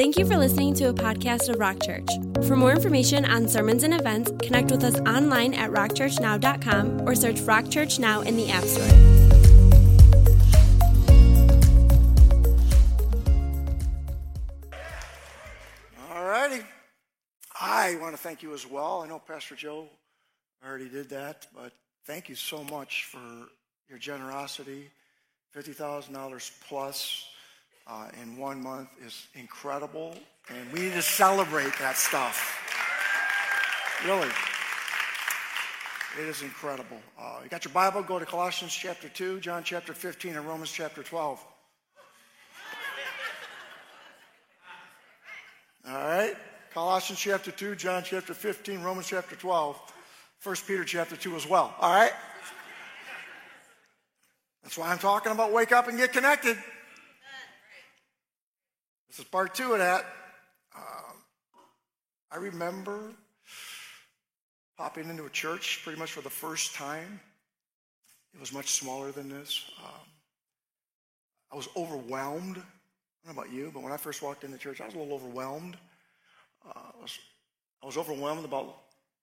Thank you for listening to a podcast of Rock Church. For more information on sermons and events, connect with us online at rockchurchnow.com or search Rock Church Now in the App Store. All righty. I want to thank you as well. I know Pastor Joe already did that, but thank you so much for your generosity. $50,000 plus uh, in one month is incredible, and we need to celebrate that stuff. Really. It is incredible. Uh, you got your Bible? Go to Colossians chapter 2, John chapter 15, and Romans chapter 12. All right? Colossians chapter 2, John chapter 15, Romans chapter 12, 1 Peter chapter 2 as well. All right? That's why I'm talking about wake up and get connected. This is part two of that. Um, I remember popping into a church pretty much for the first time. It was much smaller than this. Um, I was overwhelmed. I don't know about you, but when I first walked into church, I was a little overwhelmed. Uh, I, was, I was overwhelmed about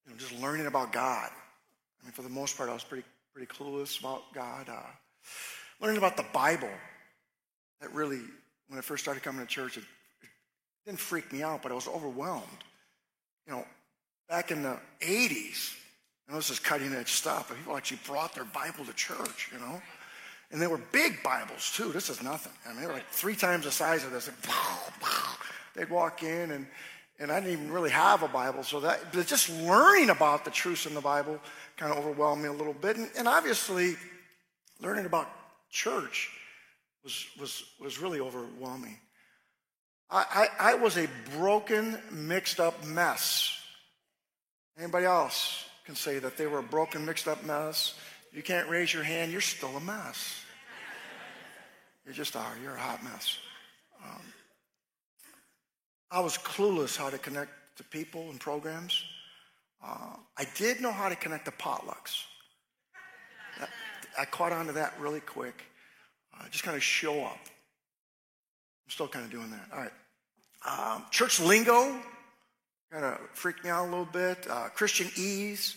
you know, just learning about God. I mean, for the most part, I was pretty pretty clueless about God. Uh, learning about the Bible, that really when I first started coming to church, it, didn't freak me out, but I was overwhelmed. You know, back in the 80s, you know, this is cutting edge stuff, but people actually brought their Bible to church, you know. And they were big Bibles, too. This is nothing. I mean, they were like three times the size of this. They'd walk in, and, and I didn't even really have a Bible. So that, but just learning about the truths in the Bible kind of overwhelmed me a little bit. And, and obviously, learning about church was, was, was really overwhelming. I, I, I was a broken, mixed up mess. Anybody else can say that they were a broken, mixed up mess? You can't raise your hand, you're still a mess. You just are. You're a hot mess. Um, I was clueless how to connect to people and programs. Uh, I did know how to connect to potlucks. I caught on to that really quick. Uh, just kind of show up. I'm still kind of doing that. All right. Um, church lingo kind of freaked me out a little bit. Uh, Christianese.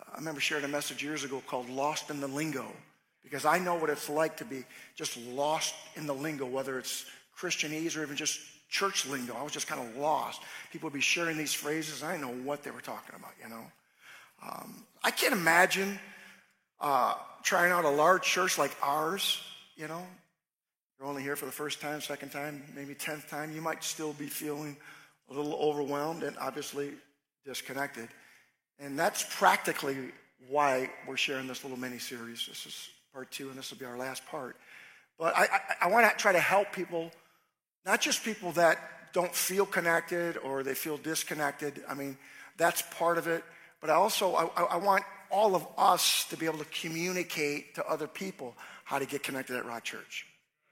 Uh, I remember sharing a message years ago called Lost in the Lingo because I know what it's like to be just lost in the lingo, whether it's Christianese or even just church lingo. I was just kind of lost. People would be sharing these phrases. and I didn't know what they were talking about, you know. Um, I can't imagine uh, trying out a large church like ours you know, you're only here for the first time, second time, maybe tenth time, you might still be feeling a little overwhelmed and obviously disconnected. And that's practically why we're sharing this little mini series. This is part two, and this will be our last part. But I, I, I want to try to help people, not just people that don't feel connected or they feel disconnected. I mean, that's part of it. But I also I, I want all of us to be able to communicate to other people how to get connected at Rock Church,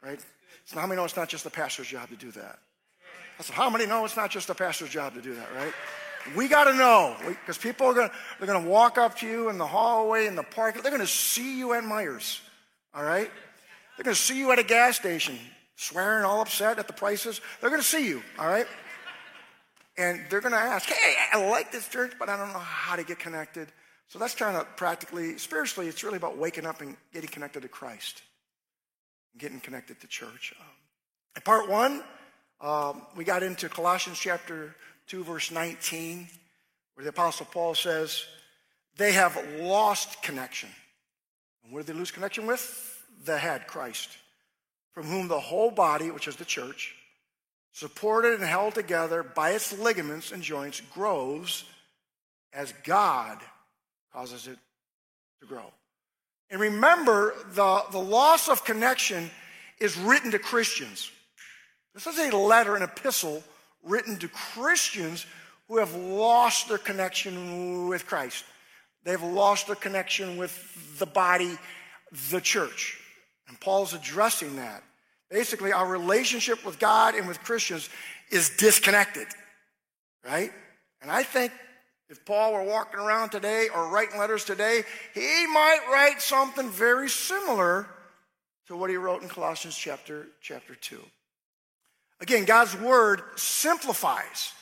right? So how many know it's not just the pastor's job to do that? I said, how many know it's not just the pastor's job to do that, right? We got to know because people are going to they're going to walk up to you in the hallway in the park. They're going to see you at Meijers, all right? They're going to see you at a gas station, swearing, all upset at the prices. They're going to see you, all right? And they're going to ask, "Hey, I like this church, but I don't know how to get connected." So that's kind of practically, spiritually, it's really about waking up and getting connected to Christ, and getting connected to church. Um, in part one, um, we got into Colossians chapter 2, verse 19, where the Apostle Paul says, They have lost connection. And where did they lose connection with? The head, Christ, from whom the whole body, which is the church, supported and held together by its ligaments and joints, grows as God causes it to grow. And remember, the, the loss of connection is written to Christians. This is a letter, an epistle written to Christians who have lost their connection with Christ. They've lost their connection with the body, the church. And Paul's addressing that. Basically, our relationship with God and with Christians is disconnected, right? And I think if Paul were walking around today or writing letters today, he might write something very similar to what he wrote in Colossians chapter, chapter 2. Again, God's word simplifies.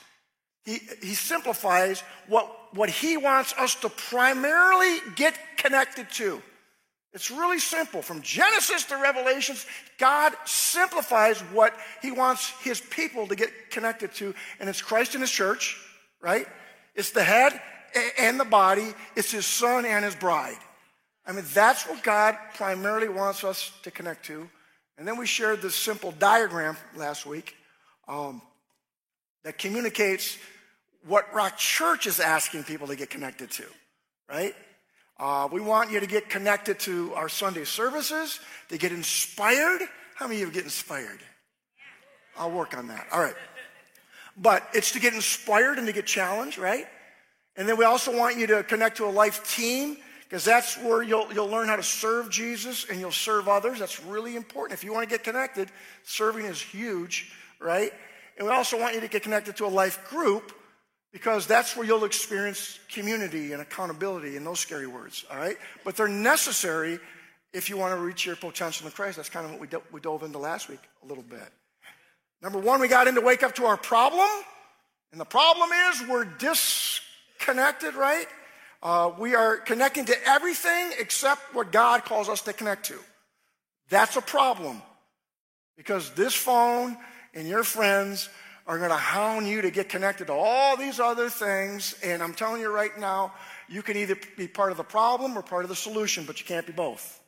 He, he simplifies what, what he wants us to primarily get connected to. It's really simple. From Genesis to Revelations, God simplifies what he wants his people to get connected to, and it's Christ and his church, right? It's the head and the body, it's his son and his bride. I mean, that's what God primarily wants us to connect to. And then we shared this simple diagram last week um, that communicates what Rock Church is asking people to get connected to, right? Uh, we want you to get connected to our Sunday services, to get inspired. How many of you get inspired? I'll work on that. All right. But it's to get inspired and to get challenged, right? And then we also want you to connect to a life team because that's where you'll, you'll learn how to serve Jesus and you'll serve others. That's really important. If you want to get connected, serving is huge, right? And we also want you to get connected to a life group because that's where you'll experience community and accountability and those scary words, all right? But they're necessary if you want to reach your potential in Christ. That's kind of what we, do- we dove into last week a little bit. Number one, we got in to wake up to our problem. And the problem is we're disconnected, right? Uh, we are connecting to everything except what God calls us to connect to. That's a problem because this phone and your friends are going to hound you to get connected to all these other things. And I'm telling you right now, you can either be part of the problem or part of the solution, but you can't be both.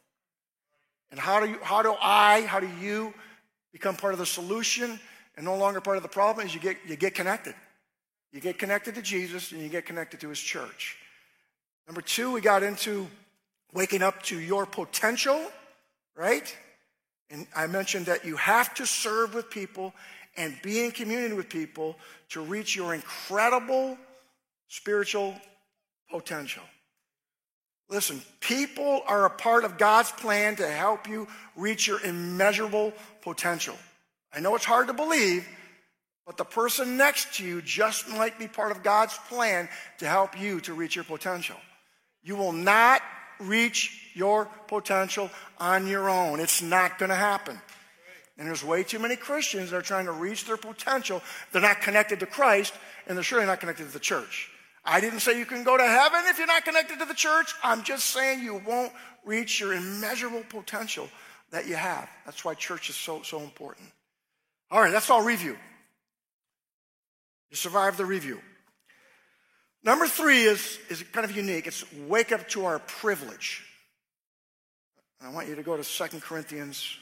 And how do you, how do I, how do you become part of the solution and no longer part of the problem is you get, you get connected. You get connected to Jesus and you get connected to his church. Number two, we got into waking up to your potential, right? And I mentioned that you have to serve with people and be in community with people to reach your incredible spiritual potential. Listen, people are a part of God's plan to help you reach your immeasurable potential. I know it's hard to believe, but the person next to you just might be part of God's plan to help you to reach your potential. You will not reach your potential on your own. It's not going to happen. And there's way too many Christians that are trying to reach their potential. They're not connected to Christ, and they're surely not connected to the church. I didn't say you can go to heaven if you're not connected to the church. I'm just saying you won't reach your immeasurable potential that you have. That's why church is so, so important. All right, that's all review. You survived the review. Number three is, is kind of unique. It's wake up to our privilege. I want you to go to 2 Corinthians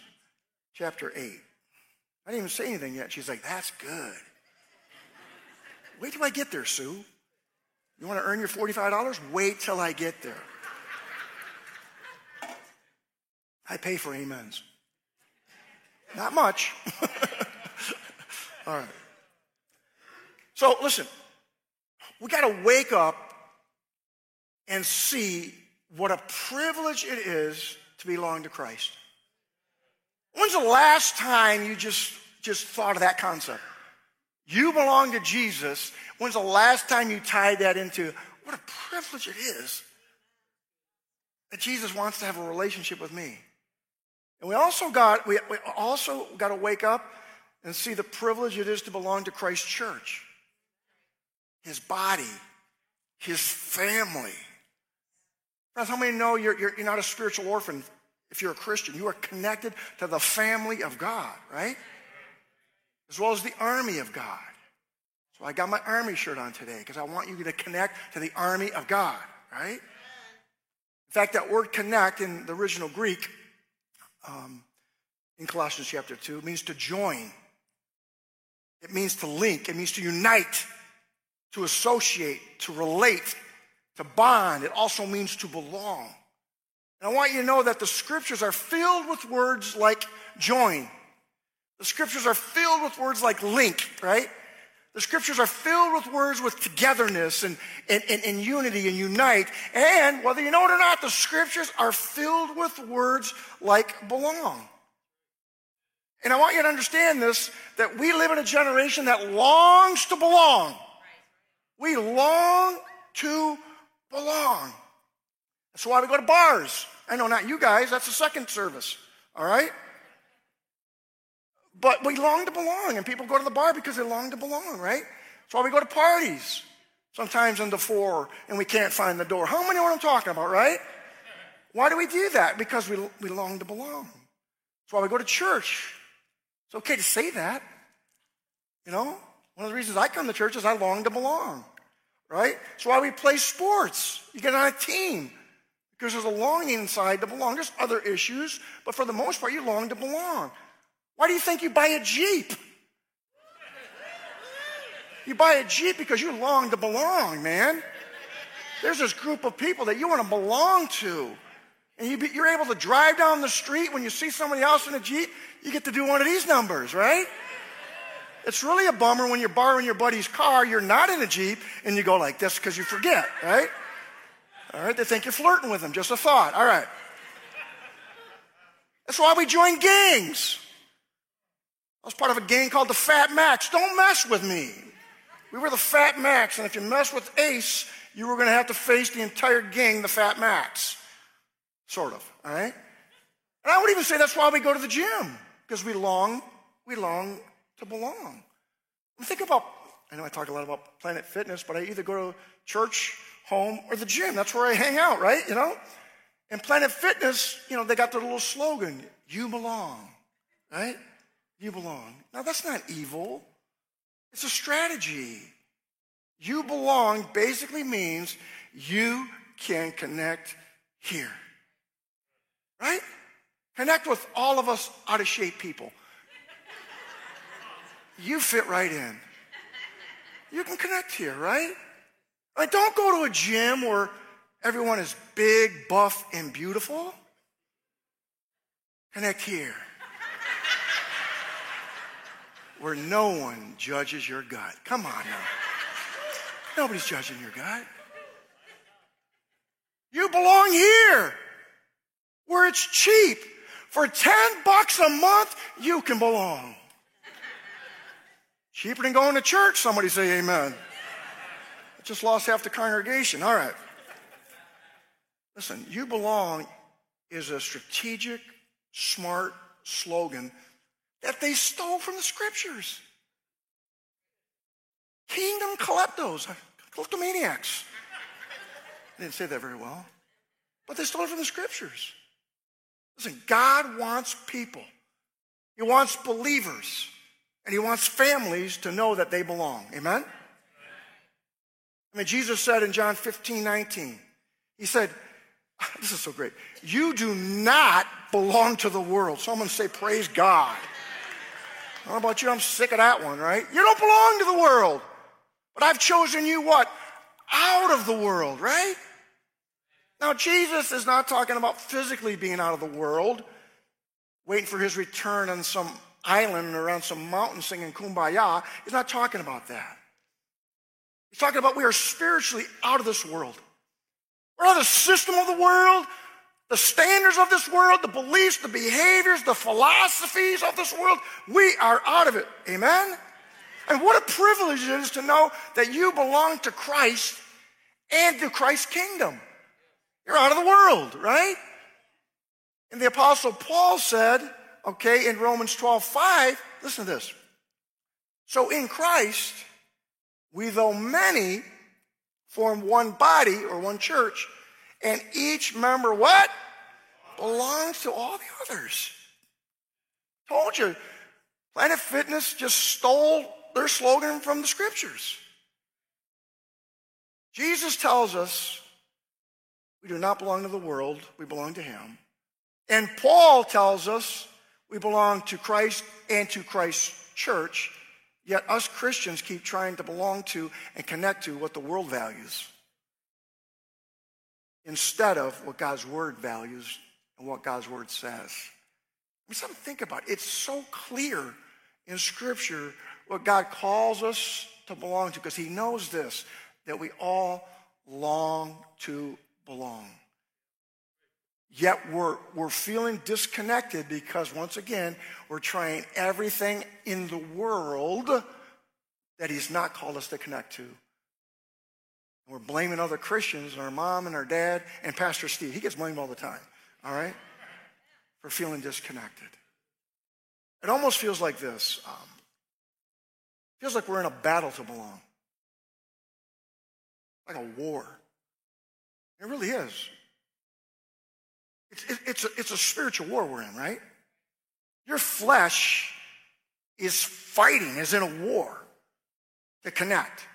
chapter 8. I didn't even say anything yet. She's like, that's good. Wait till I get there, Sue. You want to earn your $45? Wait till I get there. I pay for amens. Not much. All right. So listen, we got to wake up and see what a privilege it is to belong to Christ. When's the last time you just, just thought of that concept? You belong to Jesus. When's the last time you tied that into what a privilege it is that Jesus wants to have a relationship with me? And we also got we, we also got to wake up and see the privilege it is to belong to Christ's church, his body, his family. Friends, how many know you're, you're, you're not a spiritual orphan if you're a Christian. You are connected to the family of God, right? As well as the army of God. So I got my army shirt on today because I want you to connect to the army of God, right? In fact, that word connect in the original Greek um, in Colossians chapter 2 means to join. It means to link. It means to unite, to associate, to relate, to bond. It also means to belong. And I want you to know that the scriptures are filled with words like join. The scriptures are filled with words like link, right? The scriptures are filled with words with togetherness and, and, and, and, unity and unite. And whether you know it or not, the scriptures are filled with words like belong. And I want you to understand this that we live in a generation that longs to belong. We long to belong. That's why we go to bars. I know not you guys, that's the second service, all right? But we long to belong, and people go to the bar because they long to belong, right? That's why we go to parties, sometimes in the four, and we can't find the door. How many know what I'm talking about, right? Why do we do that? Because we, we long to belong. That's why we go to church. It's okay to say that. You know, one of the reasons I come to church is I long to belong, right? That's why we play sports. You get on a team because there's a longing inside to belong. There's other issues, but for the most part, you long to belong. Why do you think you buy a Jeep? You buy a Jeep because you long to belong, man. There's this group of people that you want to belong to. And you you're able to drive down the street when you see somebody else in a Jeep, you get to do one of these numbers, right? It's really a bummer when you're borrowing your buddy's car, you're not in a Jeep, and you go like this because you forget, right? All right, they think you're flirting with them. Just a thought. All right. That's why we join gangs. I was part of a gang called the Fat Max. Don't mess with me. We were the Fat Max, and if you mess with Ace, you were going to have to face the entire gang, the Fat Max. Sort of, all right? And I would even say that's why we go to the gym, because we long, we long to belong. think about, I know I talk a lot about Planet Fitness, but I either go to church, home, or the gym. That's where I hang out, right? You know? And Planet Fitness, you know, they got their little slogan, you belong, right? You belong. Now that's not evil. It's a strategy. You belong basically means you can connect here. Right? Connect with all of us out of shape people. You fit right in. You can connect here, right? Like, don't go to a gym where everyone is big, buff, and beautiful. Connect here. Where no one judges your gut. Come on now. Nobody's judging your gut. You belong here where it's cheap. For 10 bucks a month, you can belong. Cheaper than going to church, somebody say amen. I just lost half the congregation. All right. Listen, you belong is a strategic, smart slogan that they stole from the scriptures. Kingdom kleptos, uh, kleptomaniacs. I didn't say that very well, but they stole it from the scriptures. Listen, God wants people, He wants believers, and He wants families to know that they belong. Amen? I mean, Jesus said in John 15, 19, He said, This is so great. You do not belong to the world. Someone say, Praise God. I don't know about you, I'm sick of that one, right? You don't belong to the world. But I've chosen you what? Out of the world, right? Now, Jesus is not talking about physically being out of the world, waiting for his return on some island or on some mountain singing kumbaya. He's not talking about that. He's talking about we are spiritually out of this world. We're out of the system of the world, the standards of this world, the beliefs, the behaviors, the philosophies of this world. We are out of it. Amen? And what a privilege it is to know that you belong to Christ and to Christ's kingdom. You're out of the world, right? And the apostle Paul said, okay, in Romans 12, 5, listen to this. So in Christ, we though many form one body or one church, and each member what? Belongs to all the others. Told you, Planet Fitness just stole their slogan from the scriptures. Jesus tells us we do not belong to the world, we belong to Him. And Paul tells us we belong to Christ and to Christ's church, yet us Christians keep trying to belong to and connect to what the world values instead of what God's word values and what God's word says. I mean, something to think about. It. It's so clear in Scripture what God calls us to belong to because He knows this that we all long to belong. Yet we're, we're feeling disconnected because, once again, we're trying everything in the world that He's not called us to connect to. We're blaming other Christians and our mom and our dad and Pastor Steve. He gets blamed all the time, all right, for feeling disconnected. It almost feels like this. Um, feels like we're in a battle to belong. Like a war. It really is. It's, it, it's, a, it's a spiritual war we're in, right? Your flesh is fighting, is in a war to connect.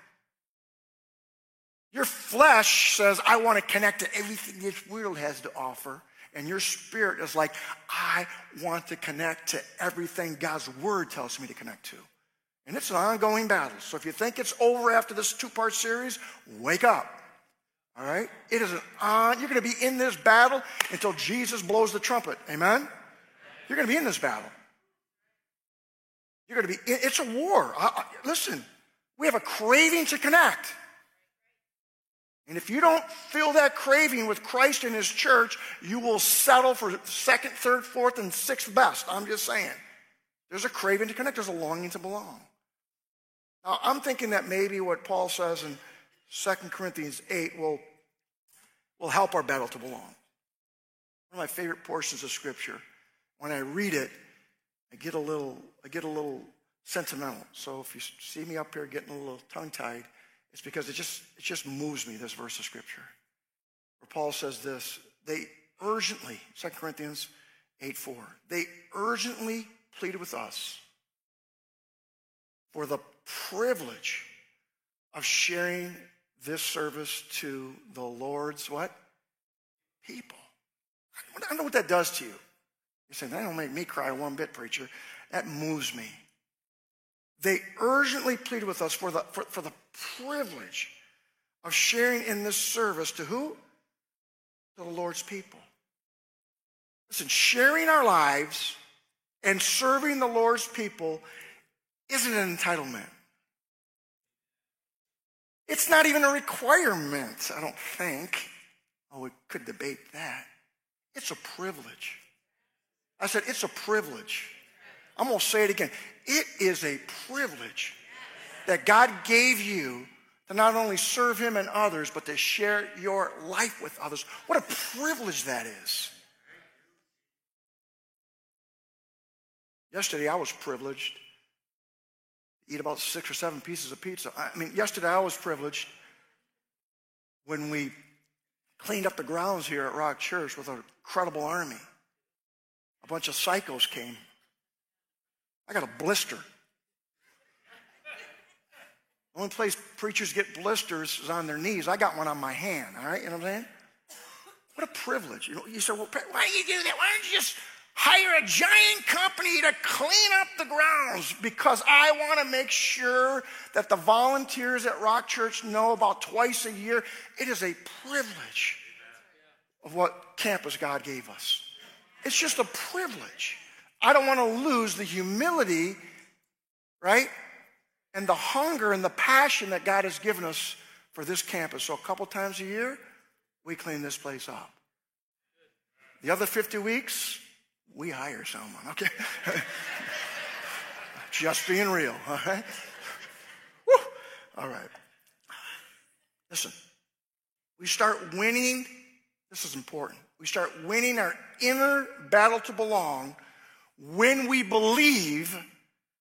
Your flesh says, I want to connect to everything this world has to offer. And your spirit is like, I want to connect to everything God's word tells me to connect to. And it's an ongoing battle. So if you think it's over after this two part series, wake up. All right? It is an on, you're going to be in this battle until Jesus blows the trumpet. Amen? You're going to be in this battle. You're going to be, it's a war. Listen, we have a craving to connect. And if you don't feel that craving with Christ and His church, you will settle for second, third, fourth, and sixth best. I'm just saying. There's a craving to connect, there's a longing to belong. Now, I'm thinking that maybe what Paul says in 2 Corinthians 8 will, will help our battle to belong. One of my favorite portions of Scripture. When I read it, I get a little, I get a little sentimental. So if you see me up here getting a little tongue-tied, it's because it just, it just moves me, this verse of Scripture. Where Paul says this, they urgently, 2 Corinthians 8 4, they urgently pleaded with us for the privilege of sharing this service to the Lord's what? People. I don't know what that does to you. You're saying, that don't make me cry one bit, preacher. That moves me. They urgently pleaded with us for the, for, for the privilege of sharing in this service to who? To the Lord's people. Listen, sharing our lives and serving the Lord's people isn't an entitlement. It's not even a requirement, I don't think. Oh, we could debate that. It's a privilege. I said, it's a privilege. I'm going to say it again. It is a privilege that God gave you to not only serve Him and others, but to share your life with others. What a privilege that is. Yesterday, I was privileged to eat about six or seven pieces of pizza. I mean, yesterday, I was privileged when we cleaned up the grounds here at Rock Church with an incredible army. A bunch of psychos came I got a blister. The only place preachers get blisters is on their knees. I got one on my hand, all right? You know what I'm saying? What a privilege. You know, you say, well, why do you do that? Why don't you just hire a giant company to clean up the grounds? Because I want to make sure that the volunteers at Rock Church know about twice a year. It is a privilege of what campus God gave us. It's just a privilege. I don't want to lose the humility, right? And the hunger and the passion that God has given us for this campus. So a couple times a year, we clean this place up. The other 50 weeks, we hire someone, okay? Just being real, all right? Woo. All right. Listen, we start winning, this is important. We start winning our inner battle to belong when we believe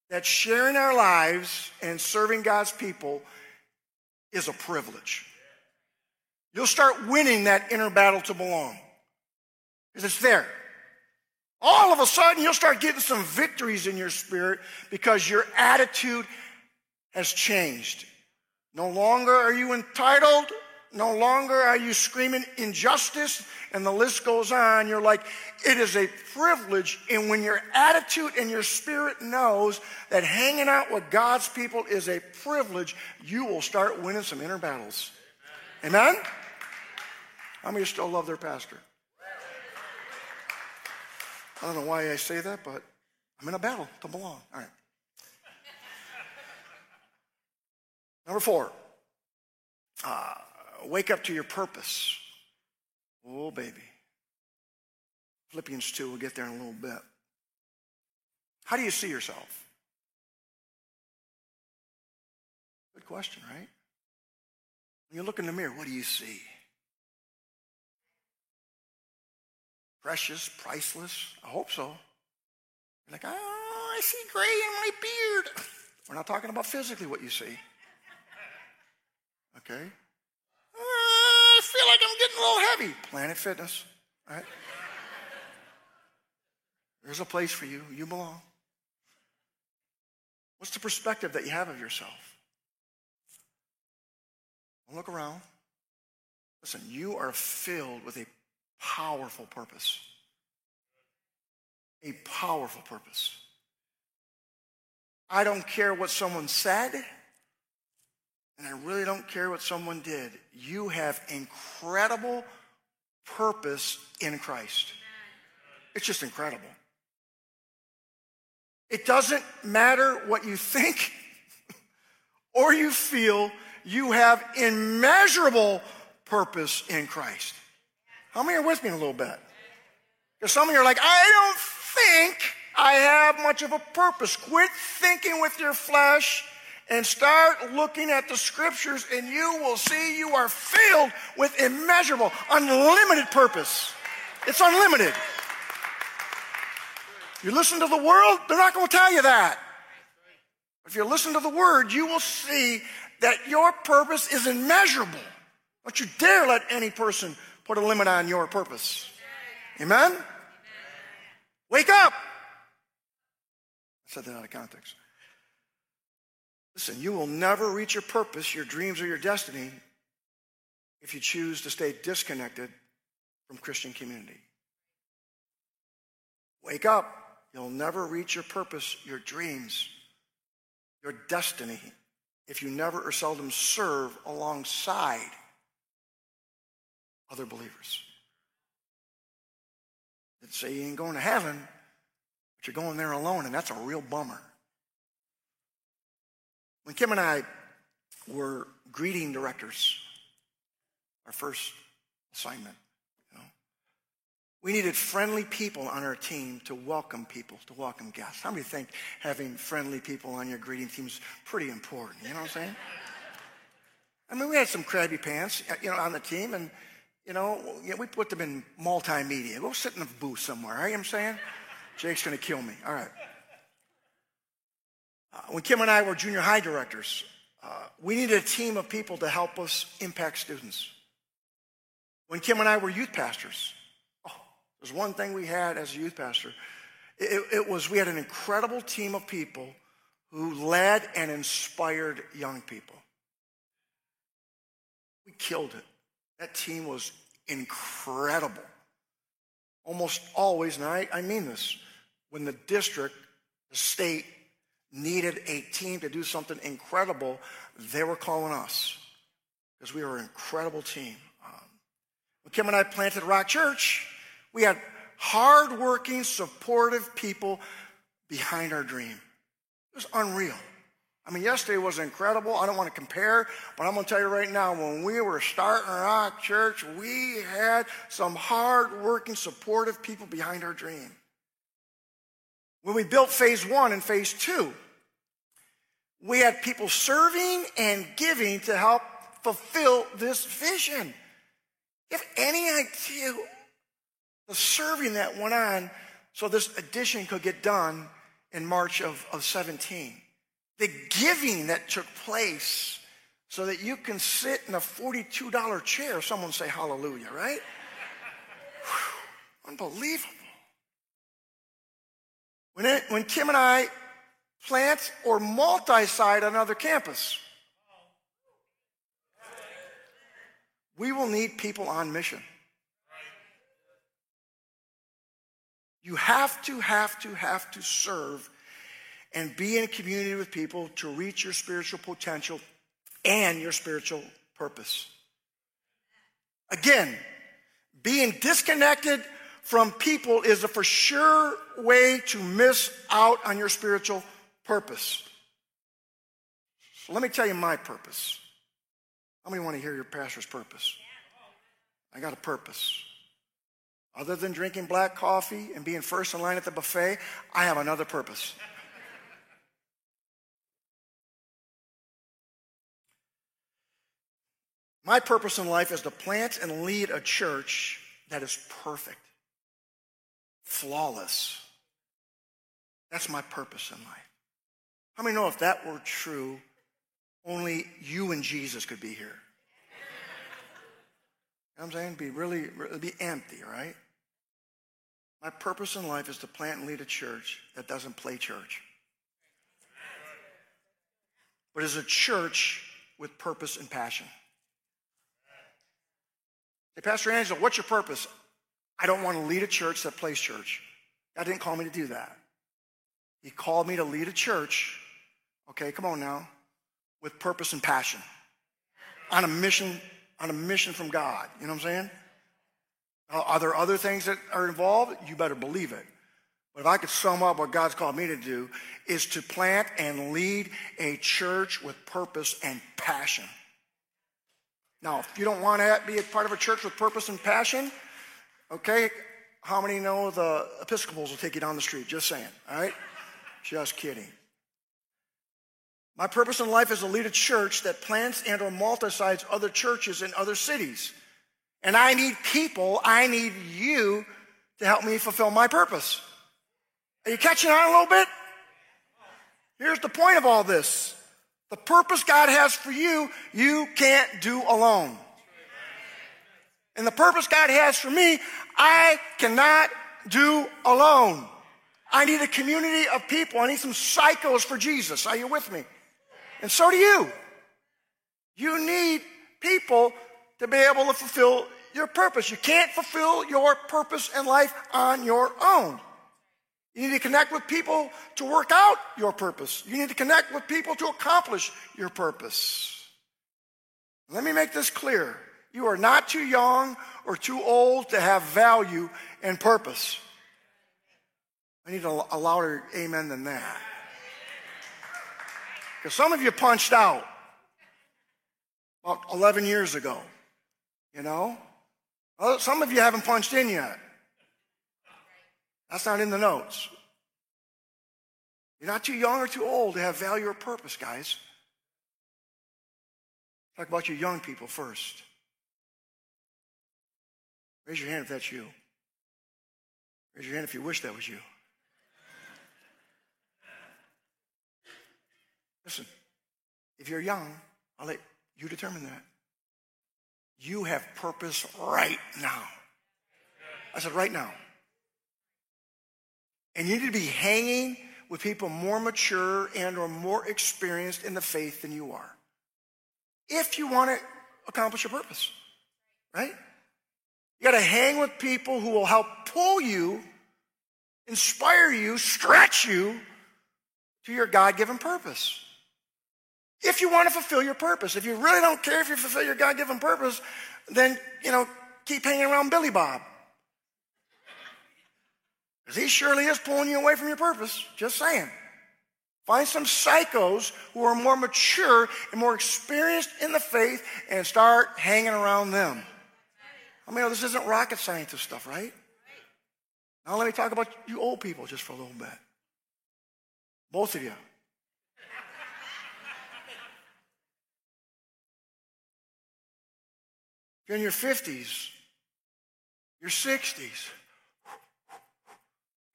that sharing our lives and serving God's people is a privilege. You'll start winning that inner battle to belong because it's there. All of a sudden, you'll start getting some victories in your spirit because your attitude has changed. No longer are you entitled no longer are you screaming injustice, and the list goes on. You're like, it is a privilege. And when your attitude and your spirit knows that hanging out with God's people is a privilege, you will start winning some inner battles. Amen? How many still love their pastor? I don't know why I say that, but I'm in a battle to belong. All right. Number four. Uh, wake up to your purpose. Oh, baby. Philippians 2, we'll get there in a little bit. How do you see yourself? Good question, right? When you look in the mirror, what do you see? Precious, priceless? I hope so. You're like, oh, I see gray in my beard. We're not talking about physically what you see. Okay? Feel like I'm getting a little heavy. Planet Fitness. Right? There's a place for you. You belong. What's the perspective that you have of yourself? Don't look around. Listen, you are filled with a powerful purpose. A powerful purpose. I don't care what someone said, and I really don't care what someone did. You have incredible purpose in Christ. It's just incredible. It doesn't matter what you think or you feel, you have immeasurable purpose in Christ. How many are with me in a little bit? Because some of you are like, I don't think I have much of a purpose. Quit thinking with your flesh and start looking at the scriptures, and you will see you are filled with immeasurable, unlimited purpose. It's unlimited. You listen to the world, they're not going to tell you that. If you listen to the word, you will see that your purpose is immeasurable. Don't you dare let any person put a limit on your purpose. Amen? Wake up. I said that out of context. Listen, you will never reach your purpose, your dreams, or your destiny if you choose to stay disconnected from Christian community. Wake up. You'll never reach your purpose, your dreams, your destiny if you never or seldom serve alongside other believers. That say you ain't going to heaven, but you're going there alone, and that's a real bummer. When Kim and I were greeting directors, our first assignment, you know, we needed friendly people on our team to welcome people, to welcome guests. How many think having friendly people on your greeting team is pretty important? You know what I'm saying? I mean, we had some crabby pants, uh, you know, on the team, and you know, we put them in multimedia. Go sit in a booth somewhere. You know I'm saying? Jake's going to kill me. All right. Uh, when Kim and I were junior high directors, uh, we needed a team of people to help us impact students. When Kim and I were youth pastors, oh, there's one thing we had as a youth pastor. It, it, was we had an incredible team of people who led and inspired young people. We killed it. That team was incredible. Almost always, and I, I mean this, when the district, the state, needed a team to do something incredible, they were calling us because we were an incredible team. Um, when Kim and I planted Rock Church, we had hardworking, supportive people behind our dream. It was unreal. I mean, yesterday was incredible. I don't want to compare, but I'm going to tell you right now, when we were starting Rock Church, we had some hardworking, supportive people behind our dream. When we built phase one and phase two, we had people serving and giving to help fulfill this vision. You have any idea the serving that went on so this addition could get done in March of, of 17. The giving that took place so that you can sit in a $42 chair. Someone say hallelujah, right? Whew, unbelievable. When, it, when Kim and I plant or multi-site another campus, we will need people on mission. You have to, have to, have to serve and be in a community with people to reach your spiritual potential and your spiritual purpose. Again, being disconnected from people is a for sure way to miss out on your spiritual purpose. Let me tell you my purpose. How many want to hear your pastor's purpose? I got a purpose. Other than drinking black coffee and being first in line at the buffet, I have another purpose. My purpose in life is to plant and lead a church that is perfect, flawless, That's my purpose in life. How many know if that were true, only you and Jesus could be here? You know I'm saying? Be really, be empty, right? My purpose in life is to plant and lead a church that doesn't play church. But is a church with purpose and passion. Hey, Pastor Angelo, what's your purpose? I don't want to lead a church that plays church. God didn't call me to do that. He called me to lead a church, okay, come on now, with purpose and passion. On a mission, on a mission from God. You know what I'm saying? Are there other things that are involved? You better believe it. But if I could sum up what God's called me to do, is to plant and lead a church with purpose and passion. Now, if you don't want to be a part of a church with purpose and passion, okay, how many know the Episcopals will take you down the street? Just saying, all right? Just kidding. My purpose in life is to lead a church that plants and or multi-sites other churches in other cities. And I need people, I need you to help me fulfill my purpose. Are you catching on a little bit? Here's the point of all this. The purpose God has for you, you can't do alone. And the purpose God has for me, I cannot do alone. I need a community of people. I need some psychos for Jesus. Are you with me? And so do you. You need people to be able to fulfill your purpose. You can't fulfill your purpose in life on your own. You need to connect with people to work out your purpose. You need to connect with people to accomplish your purpose. Let me make this clear. You are not too young or too old to have value and purpose. I need a, a louder amen than that. Because some of you punched out about 11 years ago, you know? Some of you haven't punched in yet. That's not in the notes. You're not too young or too old to have value or purpose, guys. Talk about your young people first. Raise your hand if that's you. Raise your hand if you wish that was you. Listen, if you're young, I'll let you determine that. You have purpose right now. I said, right now. And you need to be hanging with people more mature and or more experienced in the faith than you are. If you want to accomplish your purpose, right? You got to hang with people who will help pull you, inspire you, stretch you to your God given purpose. If you want to fulfill your purpose, if you really don't care if you fulfill your God given purpose, then, you know, keep hanging around Billy Bob. Because he surely is pulling you away from your purpose. Just saying. Find some psychos who are more mature and more experienced in the faith and start hanging around them. I mean, this isn't rocket scientist stuff, right? Now let me talk about you old people just for a little bit. Both of you. You're in your 50s, your 60s.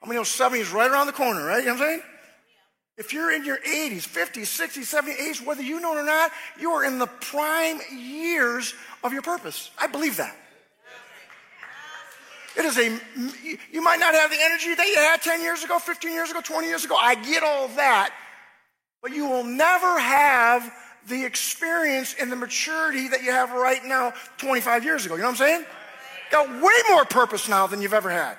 I mean, know 70 is right around the corner, right? You know what I'm saying? If you're in your 80s, 50s, 60s, 70s, 80s, whether you know it or not, you are in the prime years of your purpose. I believe that. It is a, you might not have the energy that you had 10 years ago, 15 years ago, 20 years ago. I get all that. But you will never have the experience and the maturity that you have right now 25 years ago. You know what I'm saying? Got way more purpose now than you've ever had.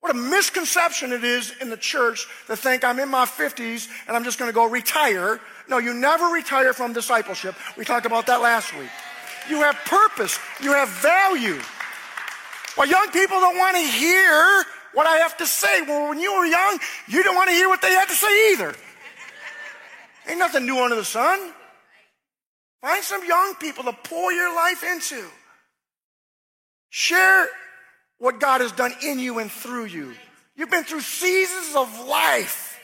What a misconception it is in the church to think I'm in my 50s and I'm just going to go retire. No, you never retire from discipleship. We talked about that last week. You have purpose, you have value. Well, young people don't want to hear what I have to say. Well, when you were young, you didn't want to hear what they had to say either. Ain't nothing new under the sun. Find some young people to pour your life into. Share what God has done in you and through you. You've been through seasons of life,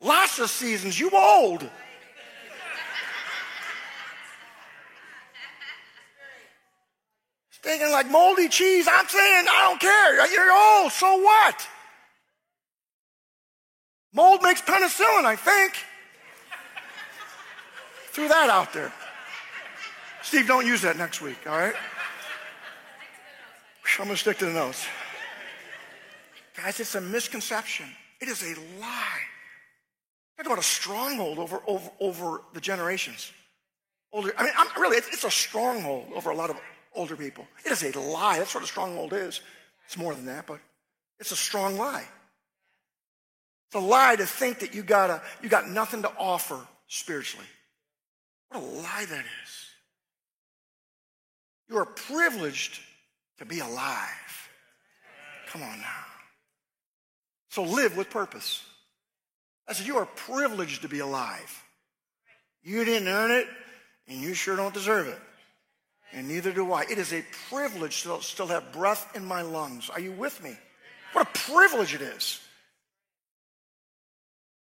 lots of seasons. You old. Thinking like moldy cheese. I'm saying, I don't care. You're old. So what? Mold makes penicillin, I think. Threw that out there. Steve, don't use that next week, all right? I'm going to stick to the notes. Guys, it's a misconception. It is a lie. Talk about a stronghold over, over, over the generations. Older, I mean, I'm, really, it's, it's a stronghold over a lot of older people. It is a lie. That's what a stronghold is. It's more than that, but it's a strong lie. It's a lie to think that you got a, you got nothing to offer spiritually. What a lie that is. You are privileged to be alive. Come on now. So live with purpose. I said, You are privileged to be alive. You didn't earn it, and you sure don't deserve it. And neither do I. It is a privilege to still have breath in my lungs. Are you with me? What a privilege it is.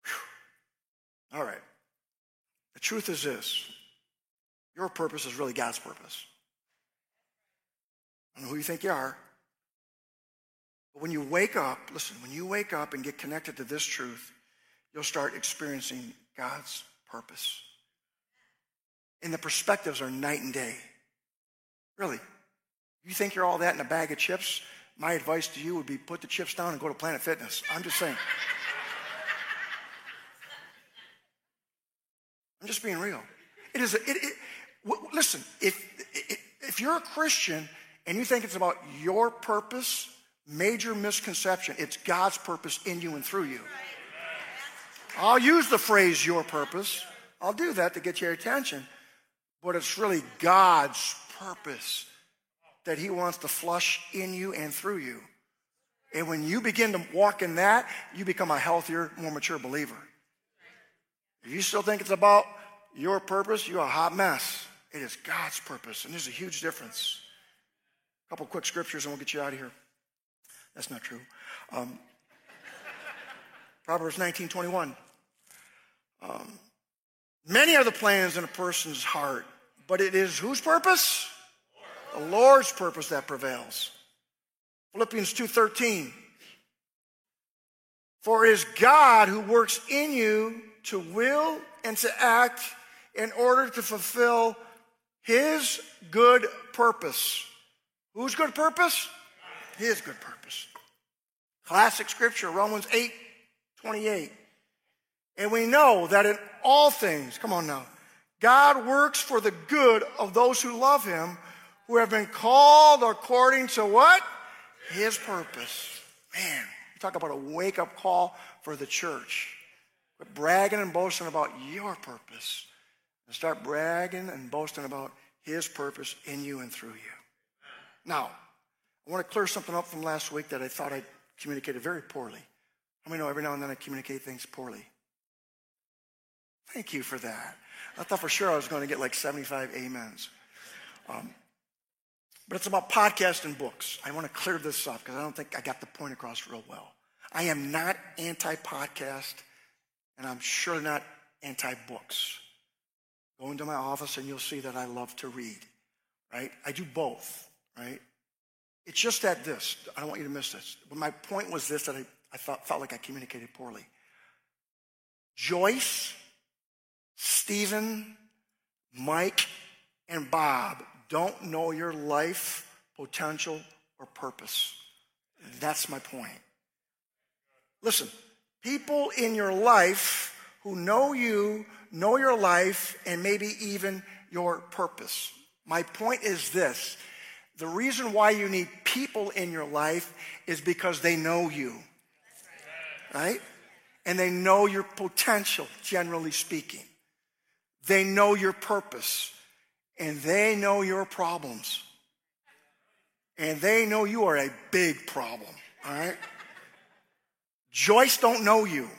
Whew. All right. The truth is this your purpose is really God's purpose. I don't know who you think you are. But when you wake up, listen, when you wake up and get connected to this truth, you'll start experiencing God's purpose. And the perspectives are night and day. Really. You think you're all that in a bag of chips? My advice to you would be put the chips down and go to Planet Fitness. I'm just saying. I'm just being real. It is, a, it, it, w- listen, if, if you're a Christian and you think it's about your purpose, major misconception. It's God's purpose in you and through you. I'll use the phrase your purpose. I'll do that to get your attention. But it's really God's purpose that He wants to flush in you and through you. And when you begin to walk in that, you become a healthier, more mature believer. If you still think it's about your purpose, you're a hot mess. It is God's purpose, and there's a huge difference. A couple quick scriptures, and we'll get you out of here. That's not true. Um, Proverbs 19 21. Um, many are the plans in a person's heart, but it is whose purpose? The Lord's purpose that prevails. Philippians 2:13. For it is God who works in you to will and to act in order to fulfill his good purpose. Whose good purpose? His good purpose. Classic scripture, Romans 8 28. And we know that in all things, come on now, God works for the good of those who love him, who have been called according to what? His purpose. Man, talk about a wake up call for the church. Quit bragging and boasting about your purpose and start bragging and boasting about his purpose in you and through you. Now, I want to clear something up from last week that I thought I communicated very poorly. How many know every now and then I communicate things poorly? Thank you for that. I thought for sure I was going to get like 75 amens. Um, but it's about podcasts and books. I want to clear this up because I don't think I got the point across real well. I am not anti podcast, and I'm sure not anti books. Go into my office and you'll see that I love to read, right? I do both, right? It's just that this, I don't want you to miss this. But my point was this that I, I felt, felt like I communicated poorly. Joyce, Stephen, Mike, and Bob don't know your life potential or purpose. That's my point. Listen, people in your life who know you, know your life, and maybe even your purpose. My point is this the reason why you need people in your life is because they know you, right? And they know your potential, generally speaking. They know your purpose, and they know your problems. And they know you are a big problem, all right? Joyce don't know you,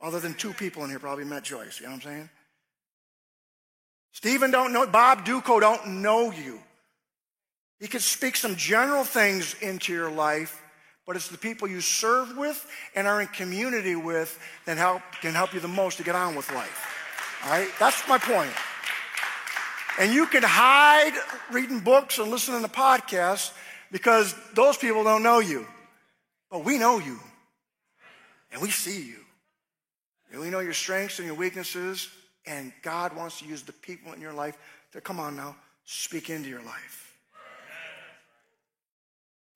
other than two people in here probably met Joyce, you know what I'm saying? Stephen don't know, Bob Duco don't know you. He could speak some general things into your life, but it's the people you serve with and are in community with that help, can help you the most to get on with life. All right? That's my point. And you can hide reading books and listening to podcasts because those people don't know you. But we know you. And we see you. And we know your strengths and your weaknesses, and God wants to use the people in your life to come on now, speak into your life.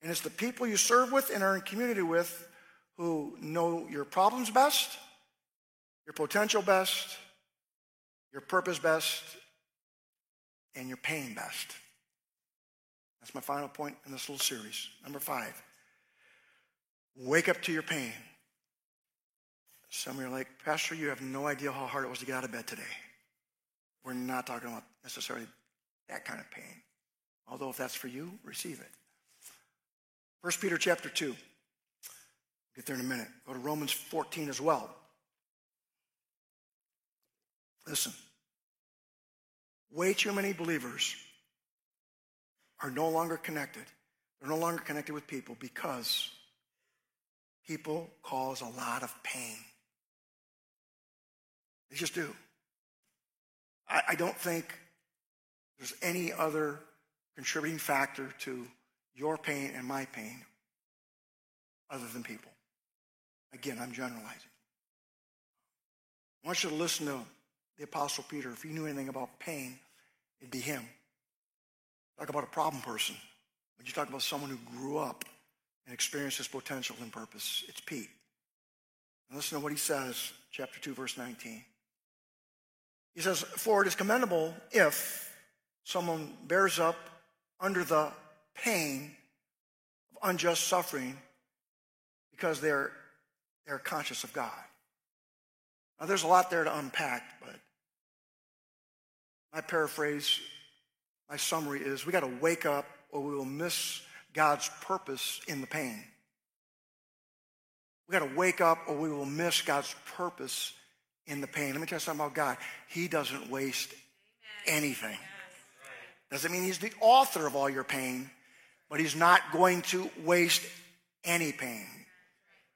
And it's the people you serve with and are in community with who know your problems best, your potential best, your purpose best, and your pain best. That's my final point in this little series. Number five, wake up to your pain. Some of you are like, Pastor, you have no idea how hard it was to get out of bed today. We're not talking about necessarily that kind of pain. Although if that's for you, receive it. 1 Peter chapter 2. Get there in a minute. Go to Romans 14 as well. Listen. Way too many believers are no longer connected. They're no longer connected with people because people cause a lot of pain. They just do. I, I don't think there's any other contributing factor to your pain and my pain other than people. Again, I'm generalizing. I want you to listen to the Apostle Peter. If he knew anything about pain, it'd be him. Talk about a problem person. When you talk about someone who grew up and experienced his potential and purpose, it's Pete. And listen to what he says, chapter 2, verse 19. He says, For it is commendable if someone bears up under the pain of unjust suffering because they're, they're conscious of God. Now, there's a lot there to unpack, but my paraphrase, my summary is we got to wake up or we will miss God's purpose in the pain. We got to wake up or we will miss God's purpose in the pain. Let me tell you something about God. He doesn't waste anything. Doesn't mean he's the author of all your pain, but he's not going to waste any pain.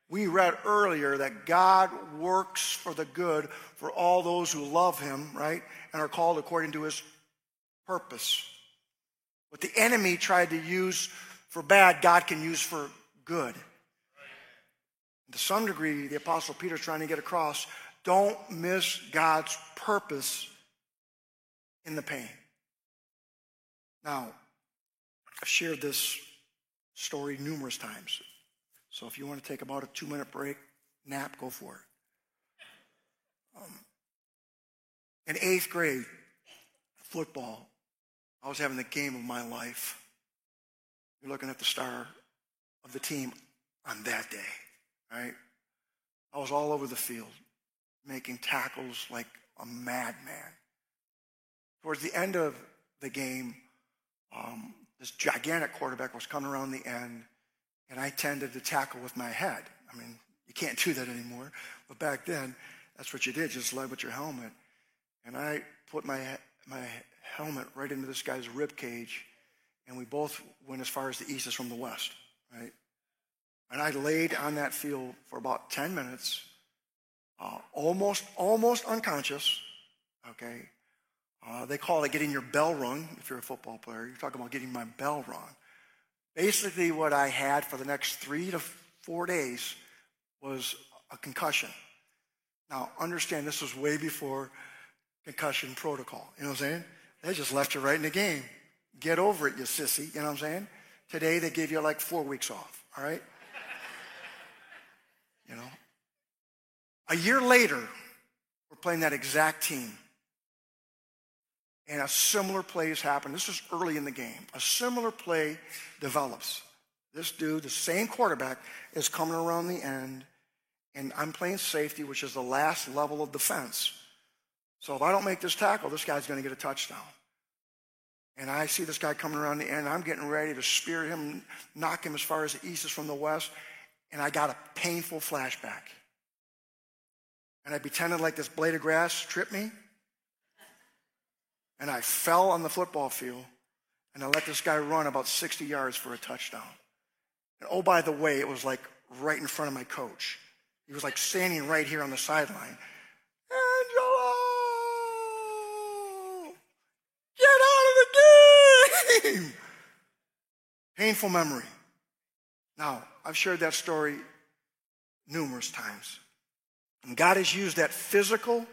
We read earlier that God works for the good for all those who love him, right? And are called according to his purpose. What the enemy tried to use for bad, God can use for good. And to some degree, the Apostle Peter's trying to get across don't miss God's purpose in the pain. Now, I've shared this story numerous times. So if you want to take about a two minute break, nap, go for it. Um, in eighth grade, football, I was having the game of my life. You're looking at the star of the team on that day, right? I was all over the field making tackles like a madman. Towards the end of the game, um, this gigantic quarterback was coming around the end, and I tended to tackle with my head. I mean, you can't do that anymore, but back then, that's what you did, You just led with your helmet. And I put my, my helmet right into this guy's rib cage, and we both went as far as the east as from the west, right? And I laid on that field for about 10 minutes, uh, almost, almost unconscious, okay? Uh, they call it getting your bell rung if you're a football player. You're talking about getting my bell rung. Basically, what I had for the next three to four days was a concussion. Now, understand this was way before concussion protocol. You know what I'm saying? They just left you right in the game. Get over it, you sissy. You know what I'm saying? Today, they give you like four weeks off, all right? you know? A year later, we're playing that exact team. And a similar play has happened. This is early in the game. A similar play develops. This dude, the same quarterback, is coming around the end, and I'm playing safety, which is the last level of defense. So if I don't make this tackle, this guy's going to get a touchdown. And I see this guy coming around the end. I'm getting ready to spear him, knock him as far as the east is from the west. And I got a painful flashback and I pretended like this blade of grass tripped me. And I fell on the football field and I let this guy run about 60 yards for a touchdown. And oh, by the way, it was like right in front of my coach. He was like standing right here on the sideline. Angelo! Get out of the game! Painful memory. Now, I've shared that story numerous times. And God has used that physical,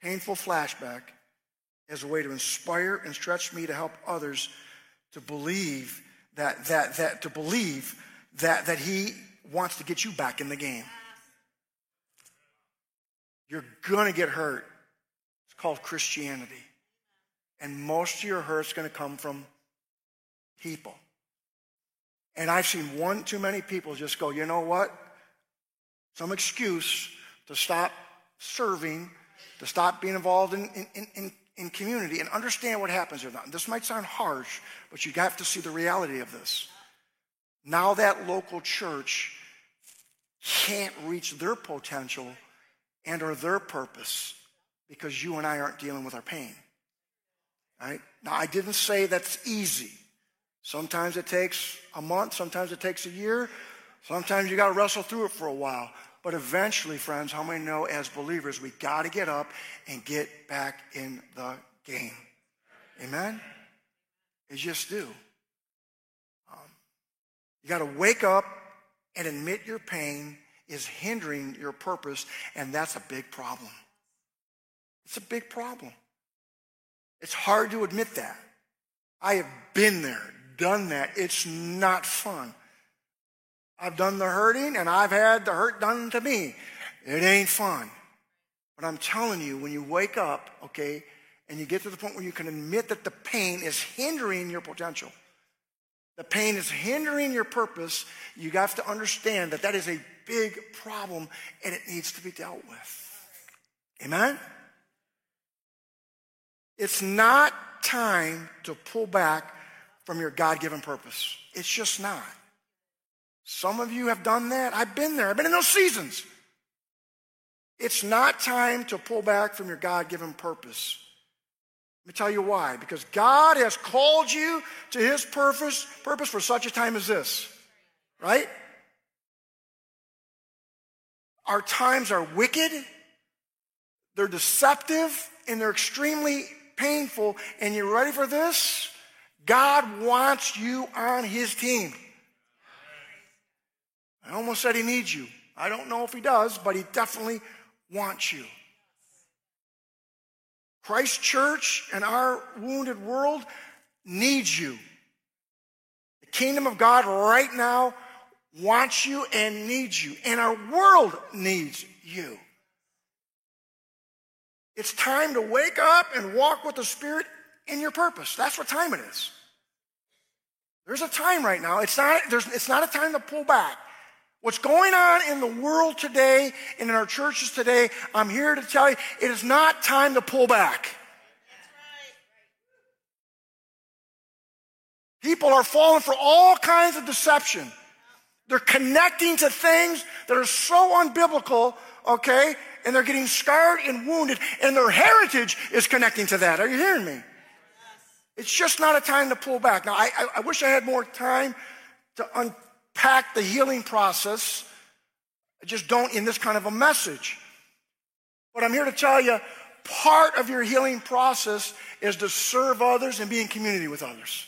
painful flashback as a way to inspire and stretch me to help others to believe that, that, that to believe that, that he wants to get you back in the game. You're going to get hurt. It's called Christianity. And most of your hurt's going to come from people. And I've seen one too many people just go, you know what? Some excuse to stop serving, to stop being involved in, in, in, in community and understand what happens here. This might sound harsh, but you have to see the reality of this. Now that local church can't reach their potential and or their purpose because you and I aren't dealing with our pain. Right? Now I didn't say that's easy. Sometimes it takes a month, sometimes it takes a year, sometimes you got to wrestle through it for a while. But eventually, friends, how many know as believers we got to get up and get back in the game? Amen? You just do. Um, you got to wake up and admit your pain is hindering your purpose, and that's a big problem. It's a big problem. It's hard to admit that. I have been there, done that. It's not fun. I've done the hurting and I've had the hurt done to me. It ain't fun. But I'm telling you, when you wake up, okay, and you get to the point where you can admit that the pain is hindering your potential, the pain is hindering your purpose, you have to understand that that is a big problem and it needs to be dealt with. Amen? It's not time to pull back from your God given purpose. It's just not. Some of you have done that. I've been there, I've been in those seasons. It's not time to pull back from your God given purpose. Let me tell you why. Because God has called you to his purpose, purpose for such a time as this. Right? Our times are wicked, they're deceptive, and they're extremely painful. And you ready for this? God wants you on his team. I almost said he needs you. I don't know if he does, but he definitely wants you. Christ Church and our wounded world needs you. The kingdom of God right now wants you and needs you, and our world needs you. It's time to wake up and walk with the Spirit in your purpose. That's what time it is. There's a time right now. It's not, it's not a time to pull back. What's going on in the world today and in our churches today, I'm here to tell you, it is not time to pull back. People are falling for all kinds of deception. They're connecting to things that are so unbiblical, okay? And they're getting scarred and wounded, and their heritage is connecting to that. Are you hearing me? It's just not a time to pull back. Now, I, I wish I had more time to un- pack the healing process. I just don't in this kind of a message. But I'm here to tell you part of your healing process is to serve others and be in community with others.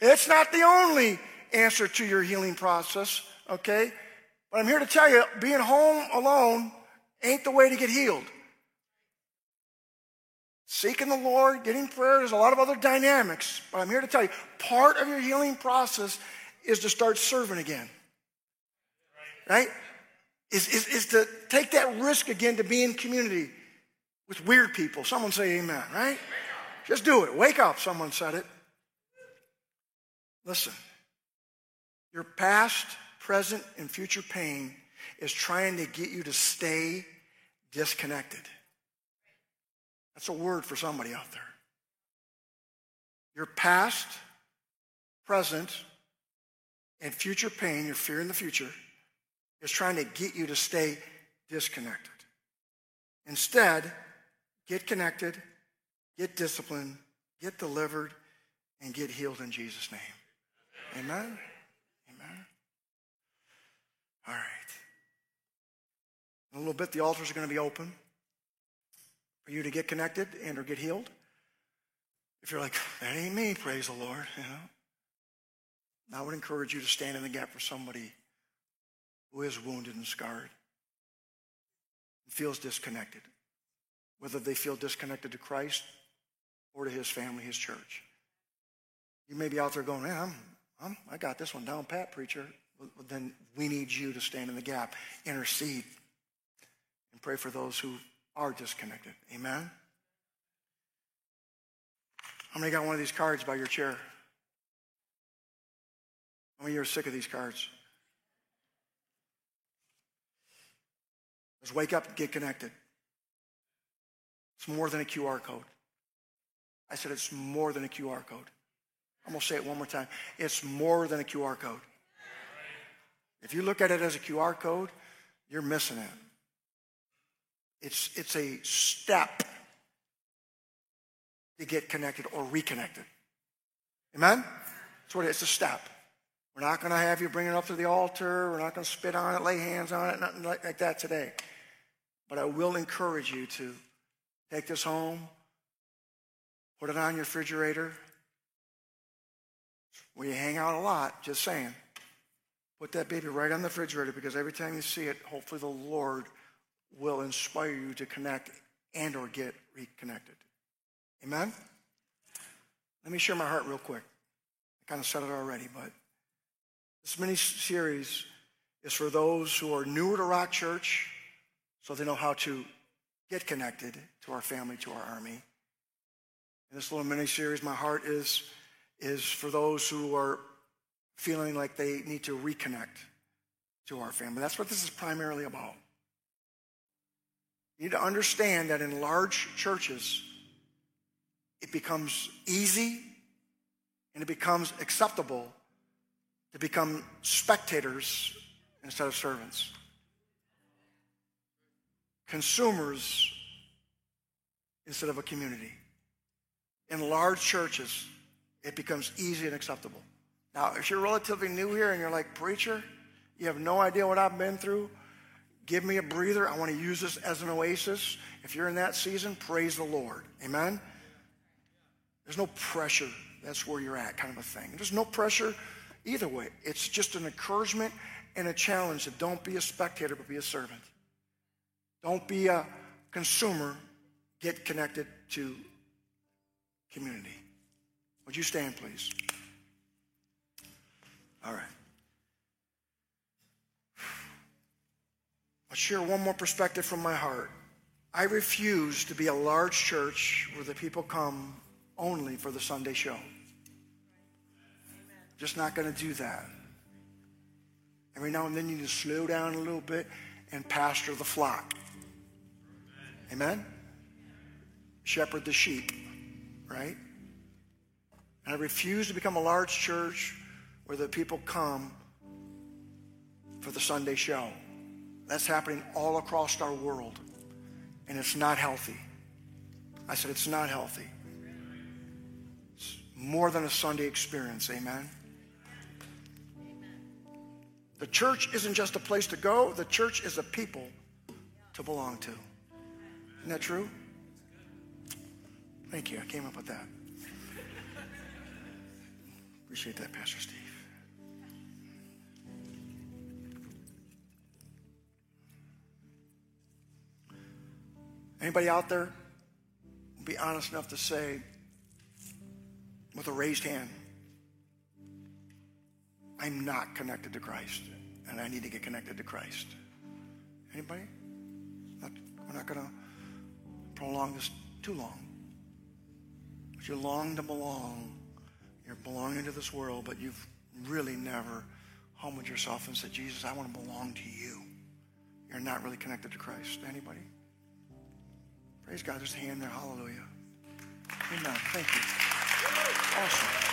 It's not the only answer to your healing process, okay? But I'm here to tell you being home alone ain't the way to get healed. Seeking the Lord, getting prayer, there's a lot of other dynamics. But I'm here to tell you part of your healing process is to start serving again. Right? Is, is, is to take that risk again to be in community with weird people. Someone say amen, right? Just do it. Wake up, someone said it. Listen, your past, present, and future pain is trying to get you to stay disconnected. That's a word for somebody out there. Your past, present, and future pain, your fear in the future, is trying to get you to stay disconnected. Instead, get connected, get disciplined, get delivered, and get healed in Jesus' name. Amen? Amen? All right. In a little bit, the altars are going to be open for you to get connected and or get healed. If you're like, that ain't me, praise the Lord, you know. I would encourage you to stand in the gap for somebody who is wounded and scarred. feels disconnected, whether they feel disconnected to Christ or to his family, his church. You may be out there going, man, I'm, I'm, I got this one down pat, preacher. Well, then we need you to stand in the gap, intercede, and pray for those who are disconnected. Amen? How many got one of these cards by your chair? How many you are sick of these cards? Let's wake up and get connected. It's more than a QR code. I said it's more than a QR code. I'm going to say it one more time. It's more than a QR code. If you look at it as a QR code, you're missing it. It's, it's a step to get connected or reconnected. Amen? That's what it is. It's a step. We're not going to have you bring it up to the altar. We're not going to spit on it, lay hands on it, nothing like, that today. But I will encourage you to take this home, put it on your refrigerator, you hang out a lot, just saying. Put that baby right on the refrigerator because every time you see it, hopefully the Lord will inspire you to connect and or get reconnected. Amen? Let me share my heart real quick. I kind of said it already, but this mini series is for those who are newer to Rock Church so they know how to get connected to our family, to our army. In this little mini series, my heart is, is for those who are feeling like they need to reconnect to our family. That's what this is primarily about. You need to understand that in large churches, it becomes easy and it becomes acceptable to become spectators instead of servants. Consumers instead of a community. In large churches, it becomes easy and acceptable. Now, if you're relatively new here and you're like, Preacher, you have no idea what I've been through, give me a breather. I want to use this as an oasis. If you're in that season, praise the Lord. Amen? There's no pressure. That's where you're at, kind of a thing. There's no pressure either way. It's just an encouragement and a challenge that don't be a spectator, but be a servant. Don't be a consumer. Get connected to community. Would you stand, please? All right. I'll share one more perspective from my heart. I refuse to be a large church where the people come only for the Sunday show. Just not going to do that. Every now and then you need to slow down a little bit and pastor the flock. Amen? Shepherd the sheep, right? And I refuse to become a large church where the people come for the Sunday show. That's happening all across our world. And it's not healthy. I said it's not healthy. It's more than a Sunday experience. Amen. The church isn't just a place to go, the church is a people to belong to. Isn't that true? Thank you. I came up with that. Appreciate that, Pastor Steve. Anybody out there be honest enough to say with a raised hand, I'm not connected to Christ and I need to get connected to Christ. Anybody? Not, we're not going to prolong this too long. But you long to belong. You're belonging to this world, but you've really never humbled yourself and said, Jesus, I want to belong to you. You're not really connected to Christ. Anybody? Praise God. There's a hand there. Hallelujah. Amen. Thank you. Awesome.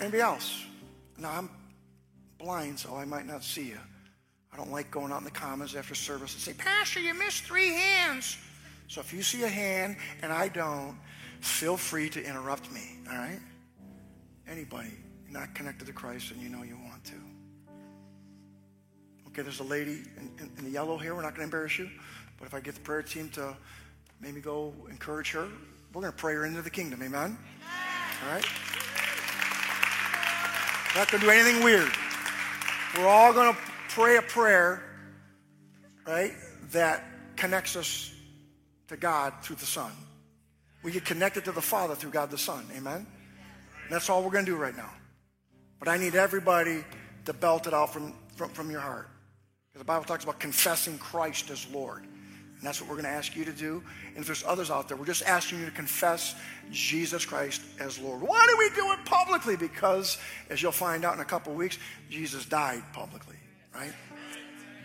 Anybody else? Now, I'm blind, so I might not see you. I don't like going out in the commons after service and say, Pastor, you missed three hands. So if you see a hand and I don't, feel free to interrupt me, all right? Anybody not connected to Christ and you know you want to. Okay, there's a lady in, in, in the yellow here. We're not going to embarrass you. But if I get the prayer team to maybe go encourage her, we're going to pray her into the kingdom. Amen? All right? Not going to do anything weird. We're all going to pray a prayer, right, that connects us to God through the Son. We get connected to the Father through God the Son. Amen? And that's all we're going to do right now. But I need everybody to belt it out from, from, from your heart. Because the Bible talks about confessing Christ as Lord. And that's what we're going to ask you to do. And if there's others out there, we're just asking you to confess Jesus Christ as Lord. Why do we do it publicly? Because, as you'll find out in a couple weeks, Jesus died publicly, right?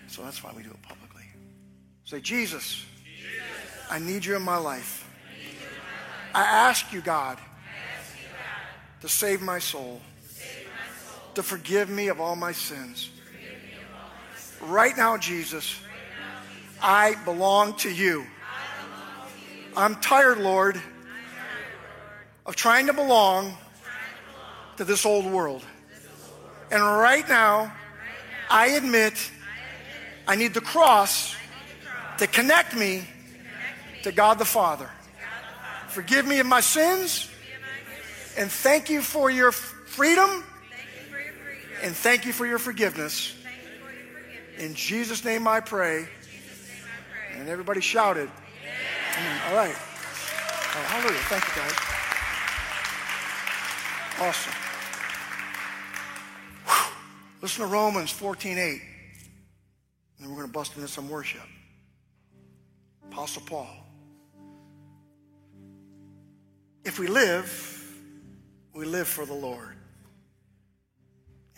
So that's why we do it publicly. Say, Jesus, Jesus. I need you in my life. I, ask you, God, to save my soul, to forgive me of all my sins. Right now, Jesus, I belong to you. I'm tired, Lord, of trying to belong to this old world. And right now, I admit I need the cross to connect me to God the Father. Forgive me of my sins, and thank you for your freedom, and thank you for your forgiveness. In Jesus' name I pray. And everybody shouted. Amen. All right. Oh, hallelujah. Thank you, guys. Awesome. Whew. Listen to Romans 14 8. And we're going to bust into some worship. Apostle Paul. If we live, we live for the Lord.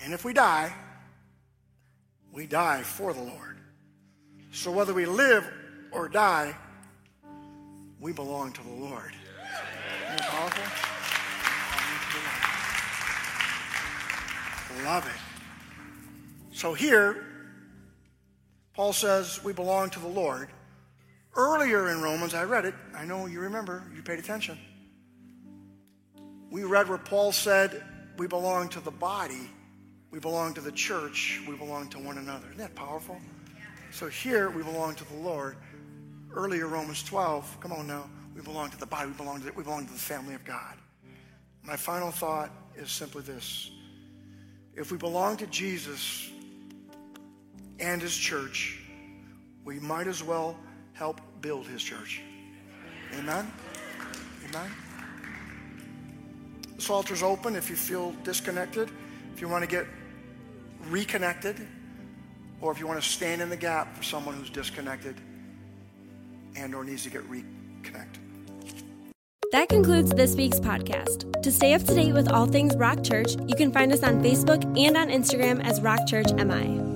And if we die, we die for the Lord. So whether we live or die, we belong to the Lord. Isn't that powerful? Love it. So here, Paul says we belong to the Lord. Earlier in Romans, I read it. I know you remember, you paid attention. We read where Paul said we belong to the body, we belong to the church, we belong to one another. Isn't that powerful? So here we belong to the Lord. Earlier, Romans 12, come on now, we belong to the body, we belong to, the, we belong to the family of God. My final thought is simply this. If we belong to Jesus and his church, we might as well help build his church. Amen? Amen? This altar's open if you feel disconnected, if you want to get reconnected or if you want to stand in the gap for someone who's disconnected and or needs to get reconnected. That concludes this week's podcast. To stay up to date with all things Rock Church, you can find us on Facebook and on Instagram as Rock Church MI.